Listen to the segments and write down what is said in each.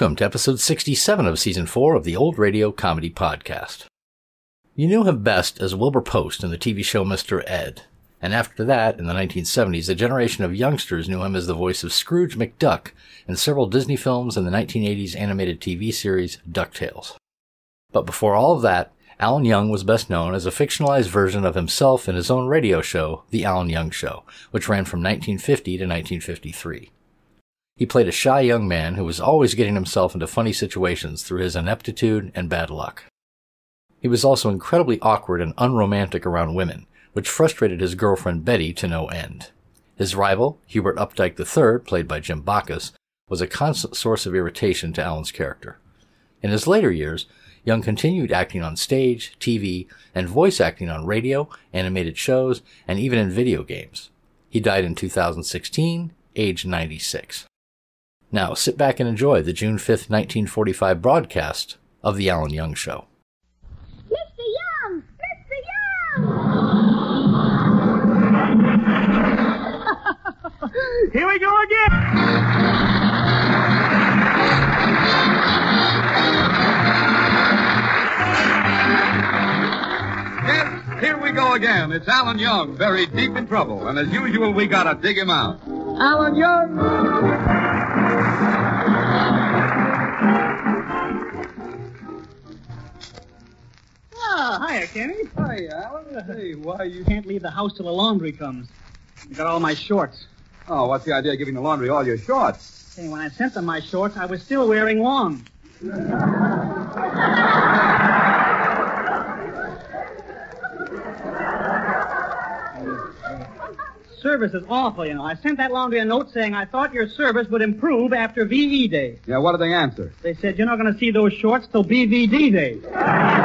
Welcome to episode 67 of season 4 of the Old Radio Comedy Podcast. You knew him best as Wilbur Post in the TV show Mr. Ed. And after that, in the 1970s, a generation of youngsters knew him as the voice of Scrooge McDuck in several Disney films and the 1980s animated TV series DuckTales. But before all of that, Alan Young was best known as a fictionalized version of himself in his own radio show, The Alan Young Show, which ran from 1950 to 1953. He played a shy young man who was always getting himself into funny situations through his ineptitude and bad luck. He was also incredibly awkward and unromantic around women, which frustrated his girlfriend Betty to no end. His rival, Hubert Updike III, played by Jim Backus, was a constant source of irritation to Alan's character. In his later years, Young continued acting on stage, TV, and voice acting on radio, animated shows, and even in video games. He died in 2016, age 96. Now sit back and enjoy the June 5th, 1945 broadcast of The Alan Young Show. Mr. Young! Mr. Young! Here we go again. Yes, here we go again. It's Alan Young, very deep in trouble. And as usual, we gotta dig him out. Alan Young. Hiya, Kenny. Hey, Alan. Hey, why you... Can't leave the house till the laundry comes. I got all my shorts. Oh, what's the idea of giving the laundry all your shorts? Kenny, when I sent them my shorts, I was still wearing long. Service is awful, you know. I sent that laundry a note saying I thought your service would improve after VE Day. Yeah, what did they answer? They said you're not going to see those shorts till BVD Day.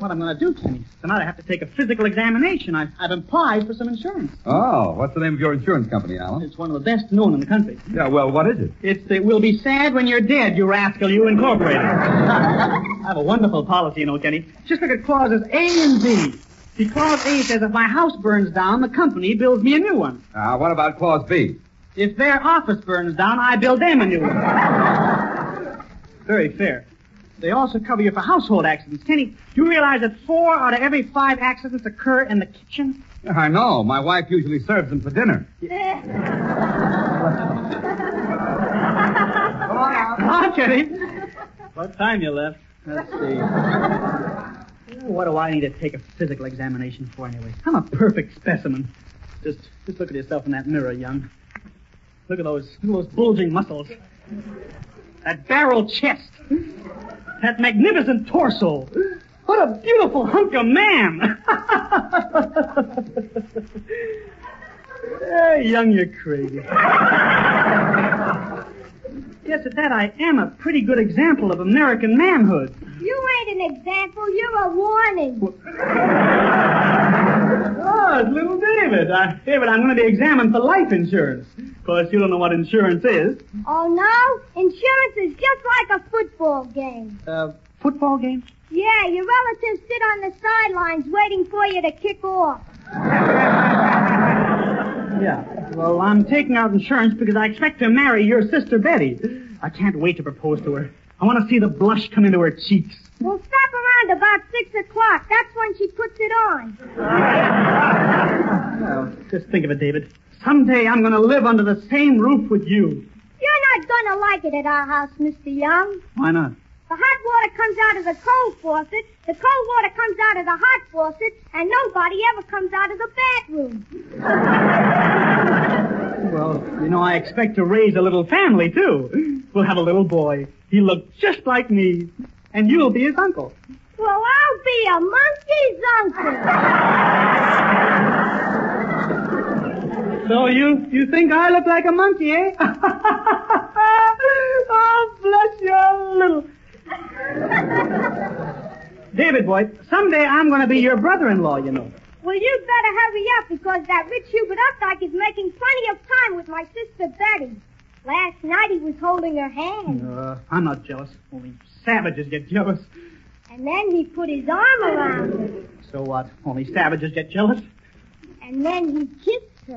What I'm going to do, Kenny? Tonight I have to take a physical examination. I, I've applied for some insurance. Oh, what's the name of your insurance company, Alan? It's one of the best known in the country. Yeah, well, what is it? It's It Will Be Sad When You're Dead, You Rascal, You Incorporated. I have a wonderful policy, you know, Kenny. Just look at clauses A and B. See, clause A says if my house burns down, the company builds me a new one. Uh, what about clause B? If their office burns down, I build them a new one. Very fair. They also cover you for household accidents. Kenny, do you realize that four out of every five accidents occur in the kitchen? I know. My wife usually serves them for dinner. Ah, Kenny. What time you left? Let's see. What do I need to take a physical examination for anyway? I'm a perfect specimen. Just, just look at yourself in that mirror, young. Look at those, look at those bulging muscles. That barrel chest. That magnificent torso. What a beautiful hunk of man. hey, young, you're crazy. Yes, at that, I am a pretty good example of American manhood. You ain't an example, you're a warning. Oh, it's little David. Uh, David, I'm going to be examined for life insurance. Of course, you don't know what insurance is. Oh no? Insurance is just like a football game. Uh, football game? Yeah, your relatives sit on the sidelines waiting for you to kick off. Yeah. Well, I'm taking out insurance because I expect to marry your sister Betty. I can't wait to propose to her. I want to see the blush come into her cheeks. We'll stop around about six o'clock. That's when she puts it on. Well, just think of it, David. Someday I'm going to live under the same roof with you. You're gonna like it at our house, Mr. Young. Why not? The hot water comes out of the cold faucet, the cold water comes out of the hot faucet, and nobody ever comes out of the bathroom. Well, you know, I expect to raise a little family, too. We'll have a little boy. He looks just like me. And you'll be his uncle. Well, I'll be a monkey's uncle. So you, you think I look like a monkey, eh? oh, bless your little... David, boy, someday I'm going to be your brother-in-law, you know. Well, you'd better hurry up because that rich Hubert Updike is making plenty of time with my sister Betty. Last night he was holding her hand. Uh, I'm not jealous. Only savages get jealous. And then he put his arm around her. So what? Only savages get jealous? And then he kissed her. I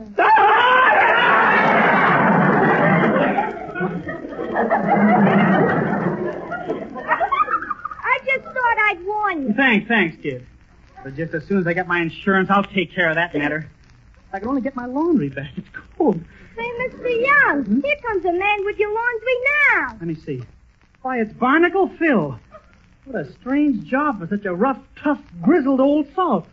just thought I'd warn you. Thanks, thanks, kid. But just as soon as I get my insurance, I'll take care of that matter. If I can only get my laundry back. It's cold. Say, Mr. Young, hmm? here comes a man with your laundry now. Let me see. Why, it's Barnacle Phil. What a strange job for such a rough, tough, grizzled old salt.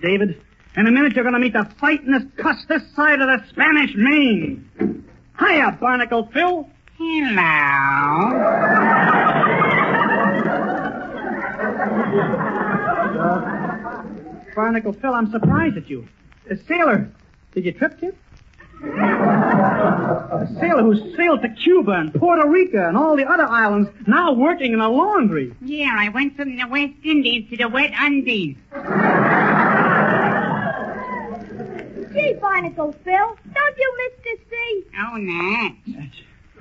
David, in a minute you're going to meet the fightingest cuss this side of the Spanish Main. Hiya, Barnacle Phil. Hello. Barnacle Phil, I'm surprised at you. A sailor. Did you trip, kid? A sailor who sailed to Cuba and Puerto Rico and all the other islands, now working in a laundry. Yeah, I went from the West Indies to the Wet Undies. Gee, Barnacle Phil, don't you miss the sea? Oh, nah.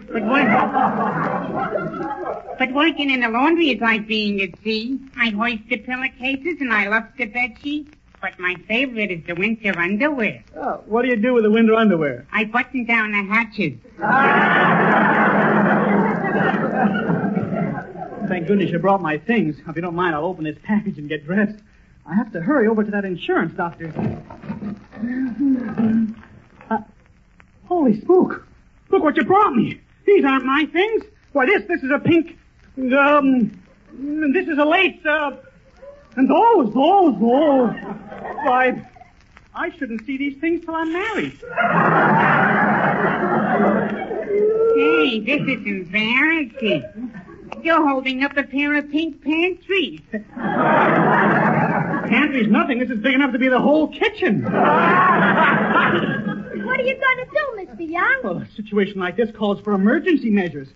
But, work... but working in the laundry is like being at sea. I hoist the pillowcases and I luff the bedsheets. But my favorite is the winter underwear. Oh, what do you do with the winter underwear? I button down the hatches. Thank goodness you brought my things. If you don't mind, I'll open this package and get dressed. I have to hurry over to that insurance doctor. Uh, holy smoke! Look what you brought me. These aren't my things. Why, this this is a pink. Um, this is a lace. Uh, and those, those, those. Why, I shouldn't see these things till I'm married. Hey, this is embarrassing. You're holding up a pair of pink pantries. Pantry's nothing. This is big enough to be the whole kitchen. What are you going to do, Mr. Young? Well, a situation like this calls for emergency measures.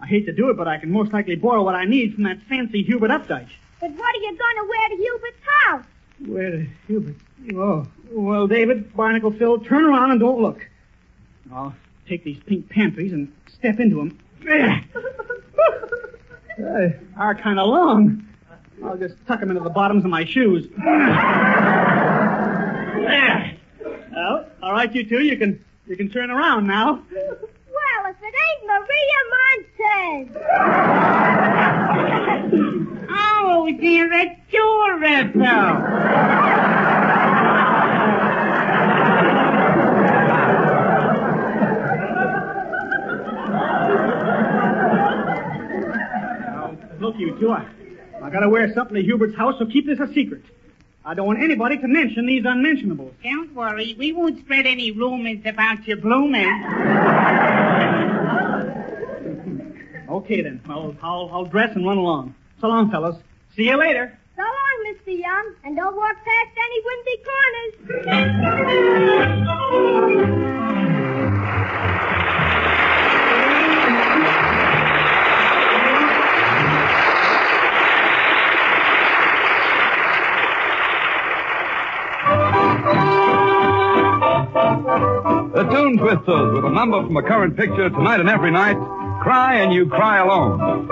I hate to do it, but I can most likely borrow what I need from that fancy Hubert Updike. But what are you going to wear to Hubert's house? Wear to Hubert? Oh, well, David, Barnacle Phil, turn around and don't look. I'll take these pink pantries and step into them. They are kind of long. I'll just tuck them into the bottoms of my shoes. There. Well, all right, you two, you can you can turn around now. Well, if it ain't Maria Montez. Oh, they're adorable. Look, you two, I, I wear something to Hubert's house, so keep this a secret. I don't want anybody to mention these unmentionables. Don't worry, we won't spread any rumors about your blooming. Okay, then. I'll, I'll, I'll dress and run along. So long, fellas. See you later. So long, Mr. Young, and don't walk past any windy corners. The Tune Twisters with a number from a current picture tonight and every night. Cry and you cry alone.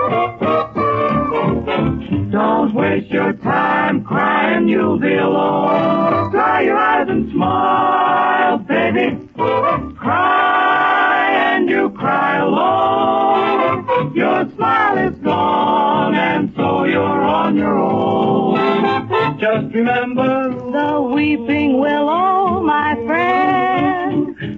Don't waste your time crying, you'll be alone. Dry your eyes and smile, baby. Cry and you cry alone. Your smile is gone and so you're on your own. Just remember the weeping willow.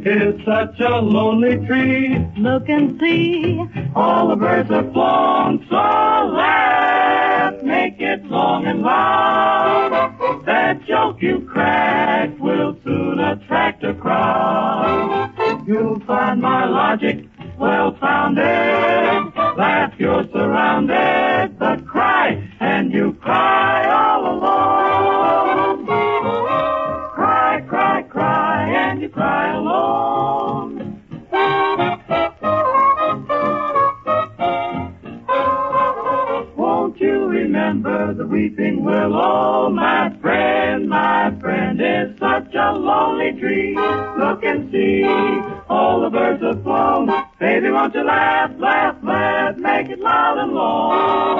It's such a lonely tree. Look and see, all the birds are flown. So laugh, make it long and loud. That joke you cracked will soon attract a crowd. You'll find my logic well founded. Laugh, you're surrounded, but cry, and you cry all the weeping willow. Oh, my friend, my friend is such a lonely tree. Look and see, all the birds have flown. Baby, won't you laugh, laugh, laugh, make it loud and long.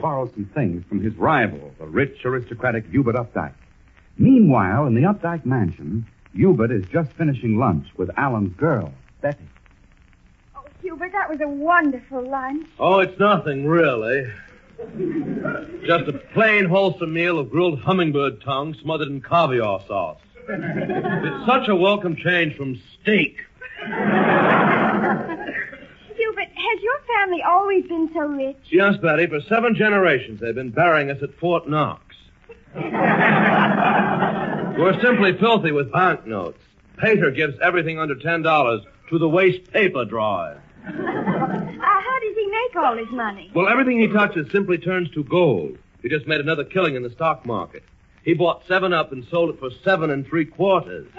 Borrow some things from his rival, the rich aristocratic Hubert Updike. Meanwhile, in the Updike mansion, Hubert is just finishing lunch with Alan's girl, Betty. Oh, Hubert, that was a wonderful lunch. Oh, it's nothing, really. Just a plain, wholesome meal of grilled hummingbird tongue smothered in caviar sauce. It's such a welcome change from steak. Family always been so rich? Yes, Betty, for seven generations they've been burying us at Fort Knox. We're simply filthy with banknotes. Pater gives everything under ten dollars to the waste paper drive. Uh, how does he make all his money? Well, everything he touches simply turns to gold. He just made another killing in the stock market. He bought seven up and sold it for seven and three quarters.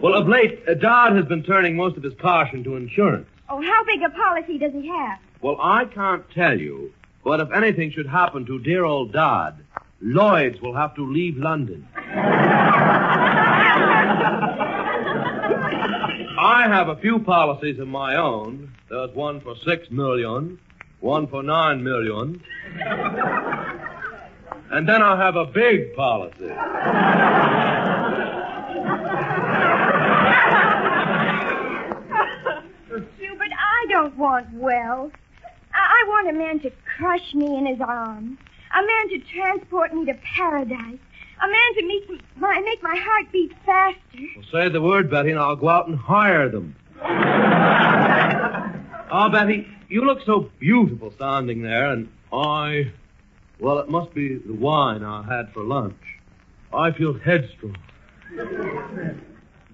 well, of late, Dodd has been turning most of his cash into insurance. Oh, how big a policy does he have? Well, I can't tell you, but if anything should happen to dear old Dodd, Lloyd's will have to leave London. I have a few policies of my own. There's one for six million, one for nine million. And then I have a big policy. Hubert, I don't want wealth. I, I want a man to crush me in his arms. A man to transport me to paradise. A man to make my, make my heart beat faster. Well, say the word, Betty, and I'll go out and hire them. oh, Betty, you look so beautiful standing there, and I. Well, it must be the wine I had for lunch. I feel headstrong.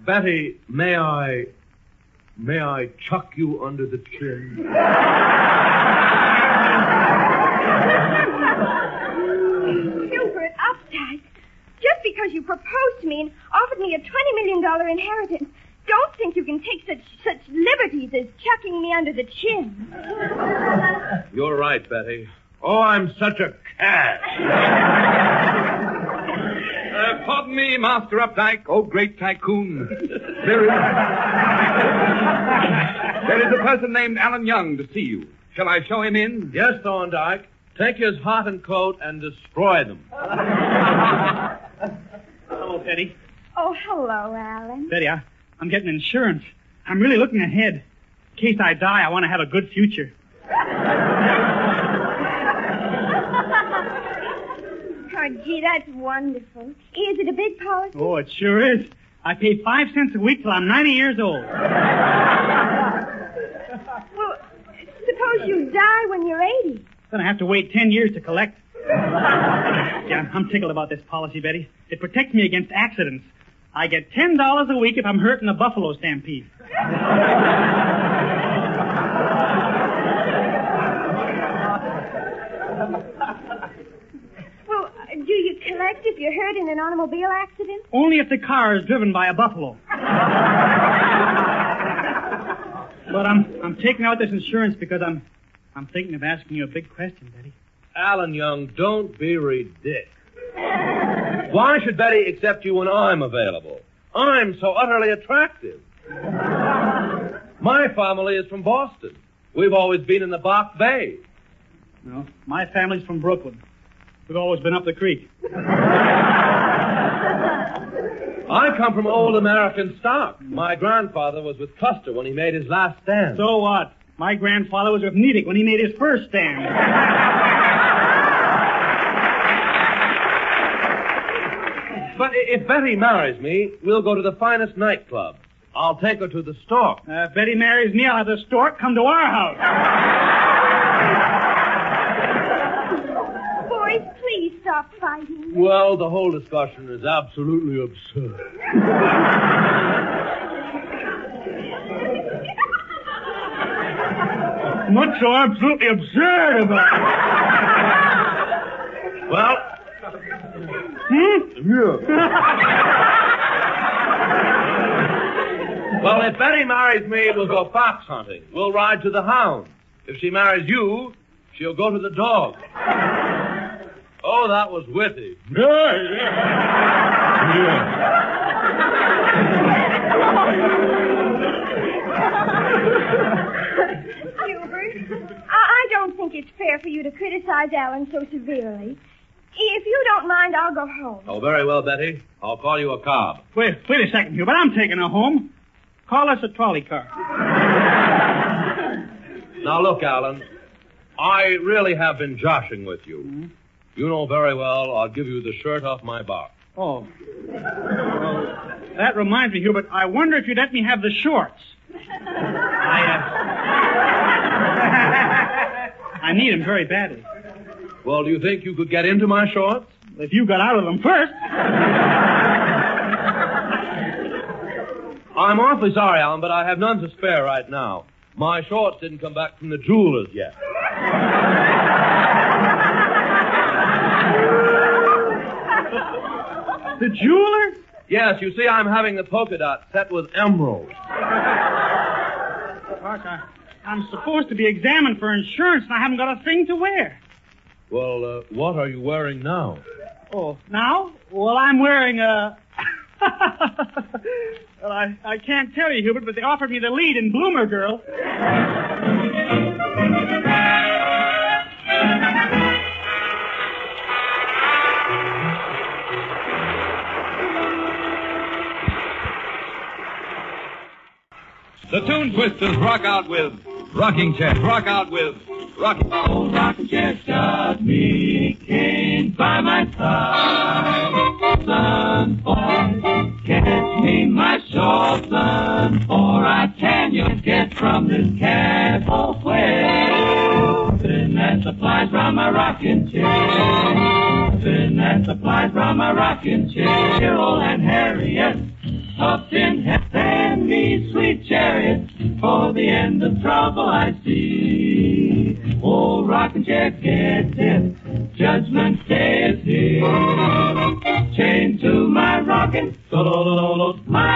Betty, may I. May I chuck you under the chin? Hubert Updike, just because you proposed to me and offered me a $20 million inheritance, don't think you can take such, such liberties as chucking me under the chin. You're right, Betty. Oh, I'm such a cat. Pardon me, Master Updike, oh great tycoon. There is. there is a person named Alan Young to see you. Shall I show him in? Yes, Thorndyke. Take his hat and coat and destroy them. Hello, Betty. Oh, hello, Alan. Betty, I, I'm getting insurance. I'm really looking ahead. In case I die, I want to have a good future. Oh, gee, that's wonderful. Is it a big policy? Oh, it sure is. I pay five cents a week till I'm 90 years old. Well, suppose you die when you're 80. Then I have to wait 10 years to collect. yeah, I'm tickled about this policy, Betty. It protects me against accidents. I get $10 a week if I'm hurt in a buffalo stampede. Well, do you collect if you're hurt in an automobile accident? Only if the car is driven by a buffalo. but I'm I'm taking out this insurance because I'm I'm thinking of asking you a big question, Betty. Alan Young, don't be ridiculous. Why should Betty accept you when I'm available? I'm so utterly attractive. My family is from Boston. We've always been in the Back Bay. No, my family's from Brooklyn. We've always been up the creek. I come from old American stock. My grandfather was with Custer when he made his last stand. So what? My grandfather was with Nedick when he made his first stand. But if Betty marries me, we'll go to the finest nightclub. I'll take her to the store. Uh, Betty marries me, I'll have the stork come to our house. Boys, please stop fighting. Well, the whole discussion is absolutely absurd. What's so absolutely absurd about it? Well, Hmm? Yeah. well, if Betty marries me, we'll go fox hunting. We'll ride to the hound. If she marries you, she'll go to the dog. Oh, that was witty. Yeah. Hubert, I, I don't think it's fair for you to criticize Alan so severely. If you don't mind, I'll go home. Oh, very well, Betty. I'll call you a cob. Wait, wait a second, Hubert. I'm taking her home. Call us a trolley car. Now, look, Alan. I really have been joshing with you. Hmm? You know very well I'll give you the shirt off my back. Oh. Well, that reminds me, Hubert. I wonder if you'd let me have the shorts. I, uh... I need them very badly. Well, do you think you could get into my shorts? If you got out of them first. I'm awfully sorry, Alan, but I have none to spare right now. My shorts didn't come back from the jewelers yet. The jeweler? Yes, you see, I'm having the polka dot set with emeralds. Gosh, I, I'm supposed to be examined for insurance, and I haven't got a thing to wear. Well, uh, what are you wearing now? Oh, now? Well, I'm wearing a. well, I, I can't tell you, Hubert, but they offered me the lead in Bloomer Girl. The Tune Twisters rock out with Rocking Chair. Rock out with Rocking. Old oh, rocking chair's got me cane by my side. Son, boy, catch me my short son, or I can you get from this cab away. Then that supplies round my rocking chair. Then that supplies round my rocking chair. Carol and Harriet, up in heaven, me sweet chariot, for the end of trouble I see. Old rocking chair gets it, judgment day is here. Chained to my rocking, my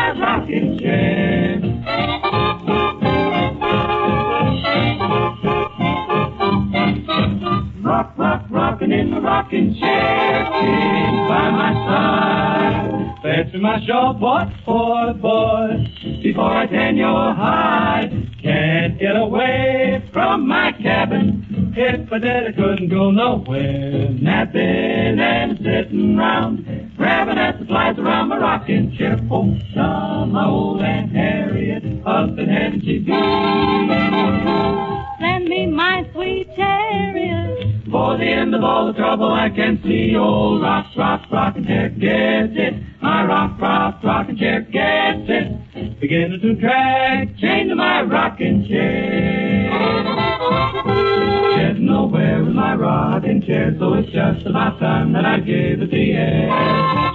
my short boy, boy, boy, before I tan your hide. Cabin. If I couldn't go nowhere. Napping and sitting round, grabbing at the flies around my rocking chair. Oh, some my old Aunt Harriet, up in heaven she be. Send me my sweet chariot. For the end of all the trouble I can see, old rock, rock, rocking chair gets it. My rock, rock, rocking chair gets it. Beginning to drag, chained to my rocking chair. Nowhere with my rocking chair, so it's just about time that I gave it the air.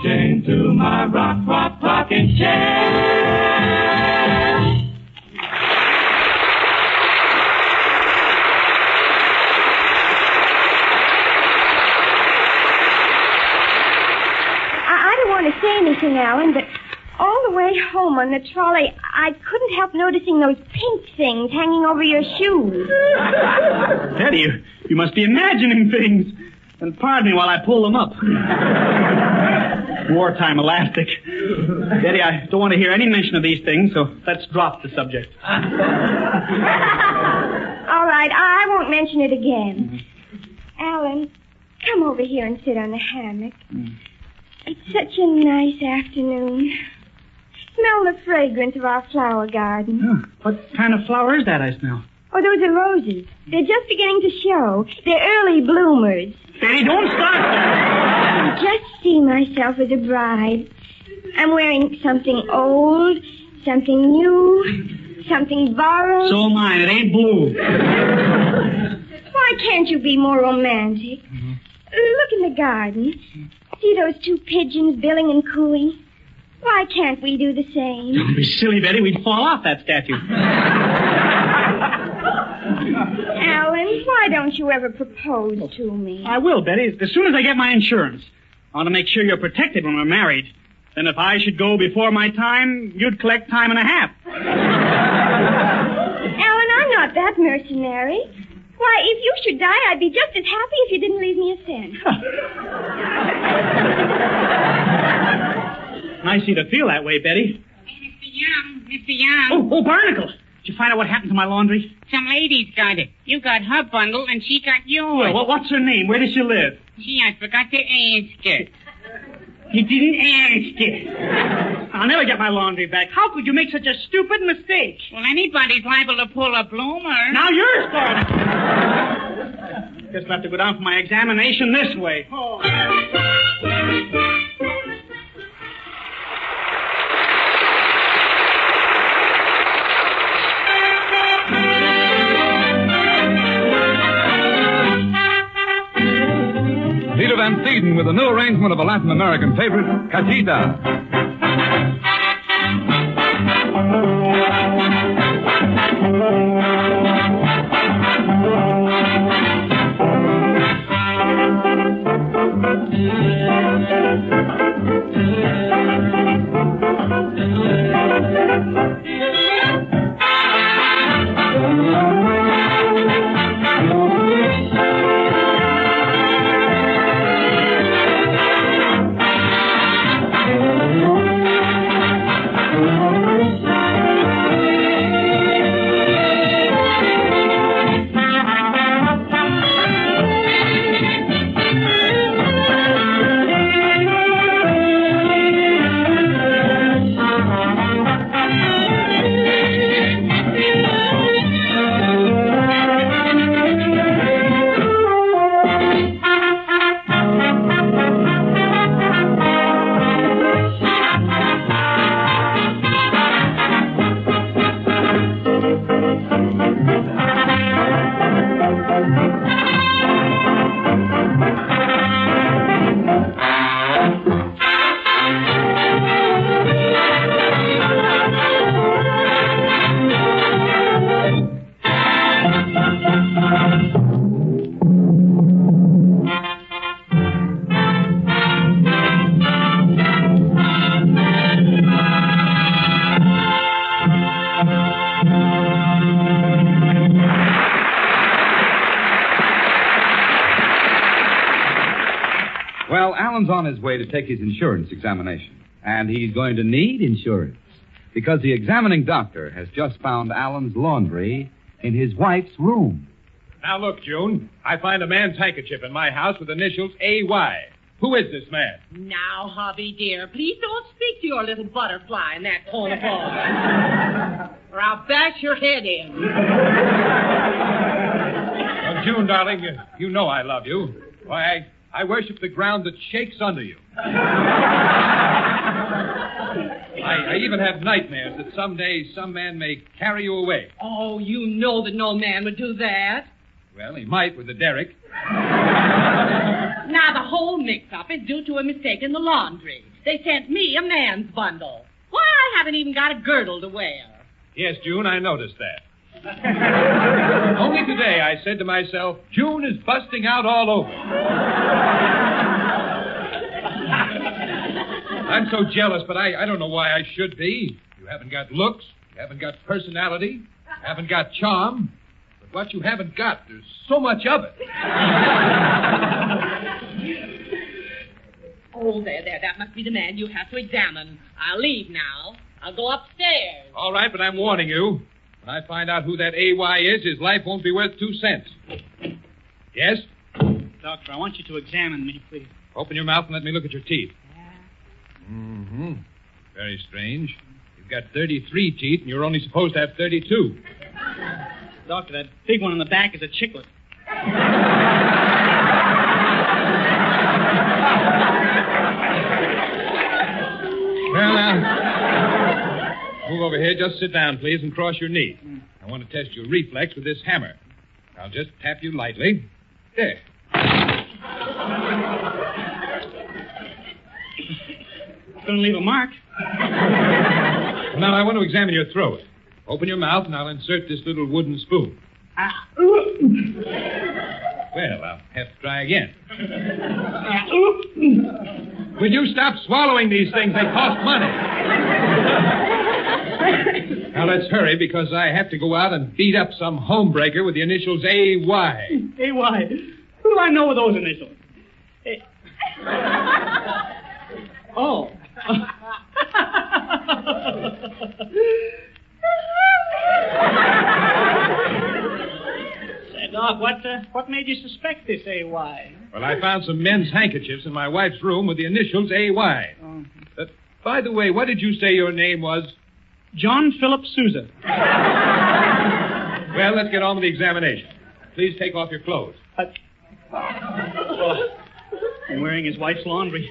Chained to my rock, rock, rocking chair. I, I don't want to say anything, Alan, but the way home on the trolley, I couldn't help noticing those pink things hanging over your shoes. Teddy, you, you must be imagining things. And pardon me while I pull them up. Wartime elastic. Daddy, I don't want to hear any mention of these things, so let's drop the subject. All right, I won't mention it again. Mm-hmm. Alan, come over here and sit on the hammock. Mm. It's such a nice afternoon. Smell the fragrance of our flower garden. Huh, What kind of flower is that I smell? Oh, those are roses. They're just beginning to show. They're early bloomers. Betty, don't start that. I just see myself as a bride. I'm wearing something old, Something new, something borrowed. So am I. It ain't blue. Why can't you be more romantic? Mm-hmm. Look in the garden. See those two pigeons billing and cooing? Why can't we do the same? Don't be silly, Betty. We'd fall off that statue. Alan, why don't you ever propose to me? I will, Betty, as soon as I get my insurance. I want to make sure you're protected when we're married. Then if I should go before my time, you'd collect time and a half. Alan, I'm not that mercenary. Why, if you should die, I'd be just as happy if you didn't leave me a cent. Nice of you to feel that way, Betty. Hey, Mr. Young, Mr. Young. Oh, oh, Barnacle. Did you find out what happened to my laundry? Some lady's got it. You got her bundle and she got yours. Well, what, what's her name? Where does she live? Gee, I forgot to ask her. You didn't ask it. I'll never get my laundry back. How could you make such a stupid mistake? Well, anybody's liable to pull a bloomer. Now you're starting. Guess I'll have to go down for my examination this way. Oh. Van Steeden with a new arrangement of a Latin American favorite, Cachita. Well, on his way to take his insurance examination. And he's going to need insurance. Because the examining doctor has just found Alan's laundry in his wife's room. Now look, June. I find a man's handkerchief in my house with initials A.Y. Who is this man? Now, hubby dear, please don't speak to your little butterfly in that tone of voice. or I'll bash your head in. Well, June, darling, you, you know I love you. Why, I, I worship the ground that shakes under you. I, I even have nightmares that someday some man may carry you away. Oh, you know that no man would do that. Well, he might with the derrick. Now, the whole mix-up is due to a mistake in the laundry. They sent me a man's bundle. Why, I haven't even got a girdle to wear. Yes, June, I noticed that. Only today I said to myself, June is busting out all over. I'm so jealous, but I, I don't know why I should be. You haven't got looks, you haven't got personality, you haven't got charm. But what you haven't got, there's so much of it. Oh, there, there. That must be the man you have to examine. I'll leave now. I'll go upstairs. All right, but I'm warning you. When I find out who that AY is, his life won't be worth two cents. Yes? Doctor, I want you to examine me, please. Open your mouth and let me look at your teeth. Mm-hmm. Very strange. You've got 33 teeth, and you're only supposed to have 32. Doctor, that big one in the back is a Chiclet. Well, now, Move over here. Just sit down, please, and cross your knee. I want to test your reflex with this hammer. I'll just tap you lightly. There. It's going to leave a mark. Now, I want to examine your throat. Open your mouth, and I'll insert this little wooden spoon. Ah. Well, I'll have to try again. Will you stop swallowing these things? They cost money. now, let's hurry because I have to go out and beat up some homebreaker with the initials A.Y. A.Y. Who do I know with those initials? A- oh. Say, Doc, what, uh, what made you suspect this A.Y.? Well, I found some men's handkerchiefs in my wife's room with the initials A.Y. Oh. Uh, by the way, what did you say your name was? John Philip Sousa. Well, let's get on with the examination. Please take off your clothes. Oh, I'm wearing his wife's laundry.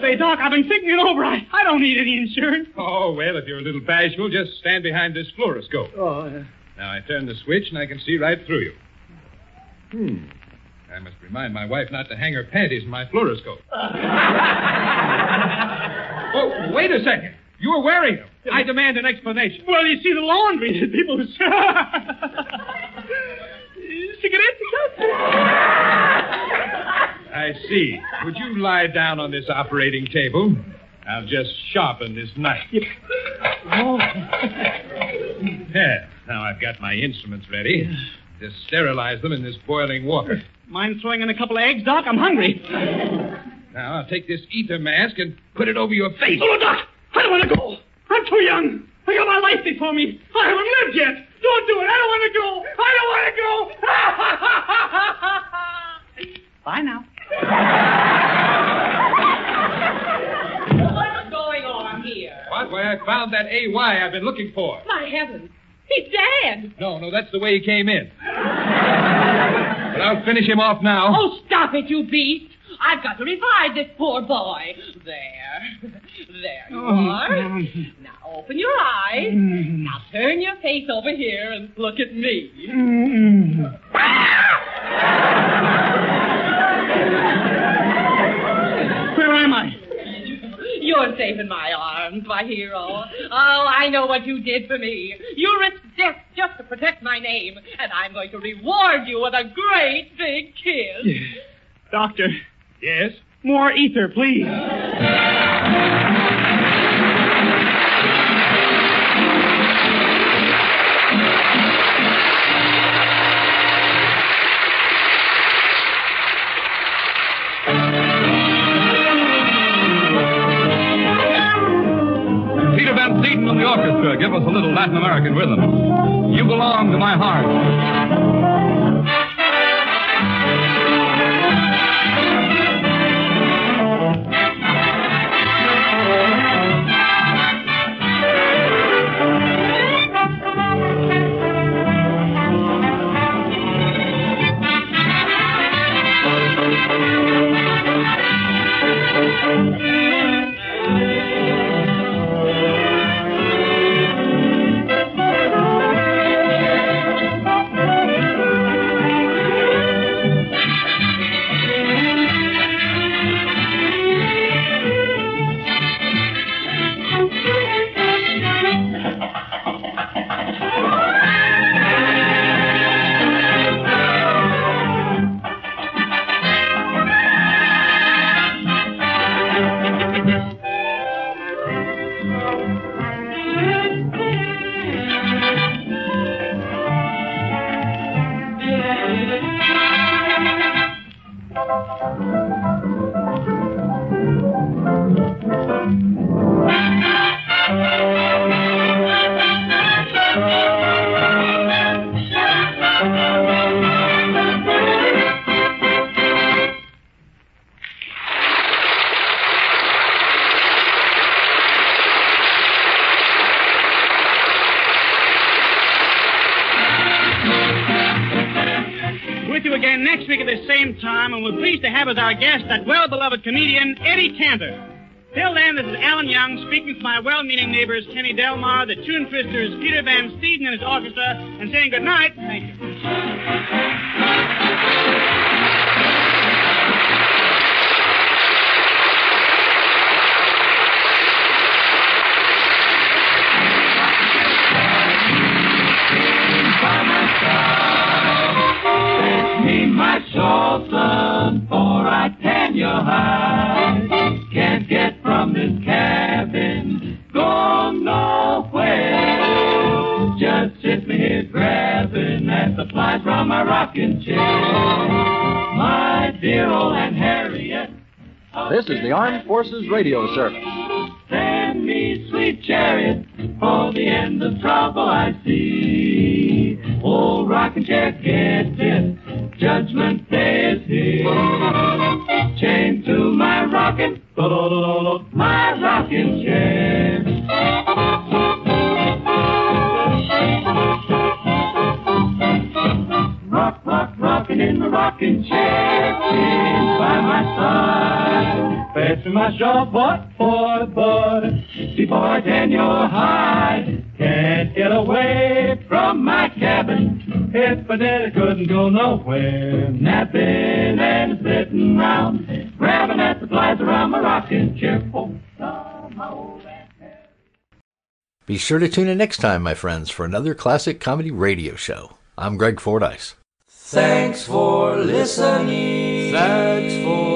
Say, Doc, I've been thinking it over. I, I don't need any insurance. Oh, well, if you're a little bashful, just stand behind this fluoroscope. Oh, uh, Now I turn the switch and I can see right through you. Hmm. I must remind my wife not to hang her panties in my fluoroscope. oh, wait a second. You were wearing them. I demand an explanation. well, you see, the laundry. the People. Cigarettes? I see. Would you lie down on this operating table? I'll just sharpen this knife. Oh. Yeah, now I've got my instruments ready. Just sterilize them in this boiling water. Mind throwing in a couple of eggs, Doc? I'm hungry. Now I'll take this ether mask and put it over your face. Oh, Doc, I don't want to go. I'm too young. I got my life before me. I haven't lived yet. Don't do it. I don't want to go. I don't want to go. Bye now. What's going on here? What? Why, I found that AY I've been looking for. My heavens. He's dead. No, no, that's the way he came in. But I'll finish him off now. Oh, stop it, you beast. I've got to revive this poor boy. There. There you oh, are. Now open your eyes. Mm-hmm. Now turn your face over here and look at me. Mm-hmm. Where am I? You're safe in my arms, my hero. Oh, I know what you did for me. You risked death just to protect my name, and I'm going to reward you with a great big kiss. Doctor, Yes? more ether, please. Peter Van Steeden and the orchestra give us a little Latin American rhythm. You belong to my heart. Again next week at the same time, and we're pleased to have as our guest that well-beloved comedian, Eddie Cantor. Till then, this is Alan Young speaking to my well-meaning neighbors Kenny Delmar, the Tune Twisters, Peter Van Steeden and his orchestra, and saying good night. Thank you. Can't get from this cabin, go nowhere. Just sit me here grabbing at the flies from my rocking chair. My dear old Aunt Harriet, This is the Armed Forces Radio Service. send me sweet chariot for the end of trouble I see. Old rocking chair gets it, judgment day is here. Side. Fetch me my short boy, boy, boy, before I tan your hide. Can't get away from my cabin. If I did, I couldn't go nowhere. Napping and sitting round, grabbing at the flies around my rocking chair. Oh, Be sure to tune in next time, my friends, for another classic comedy radio show. I'm Greg Fordyce. Thanks for listening. Thanks for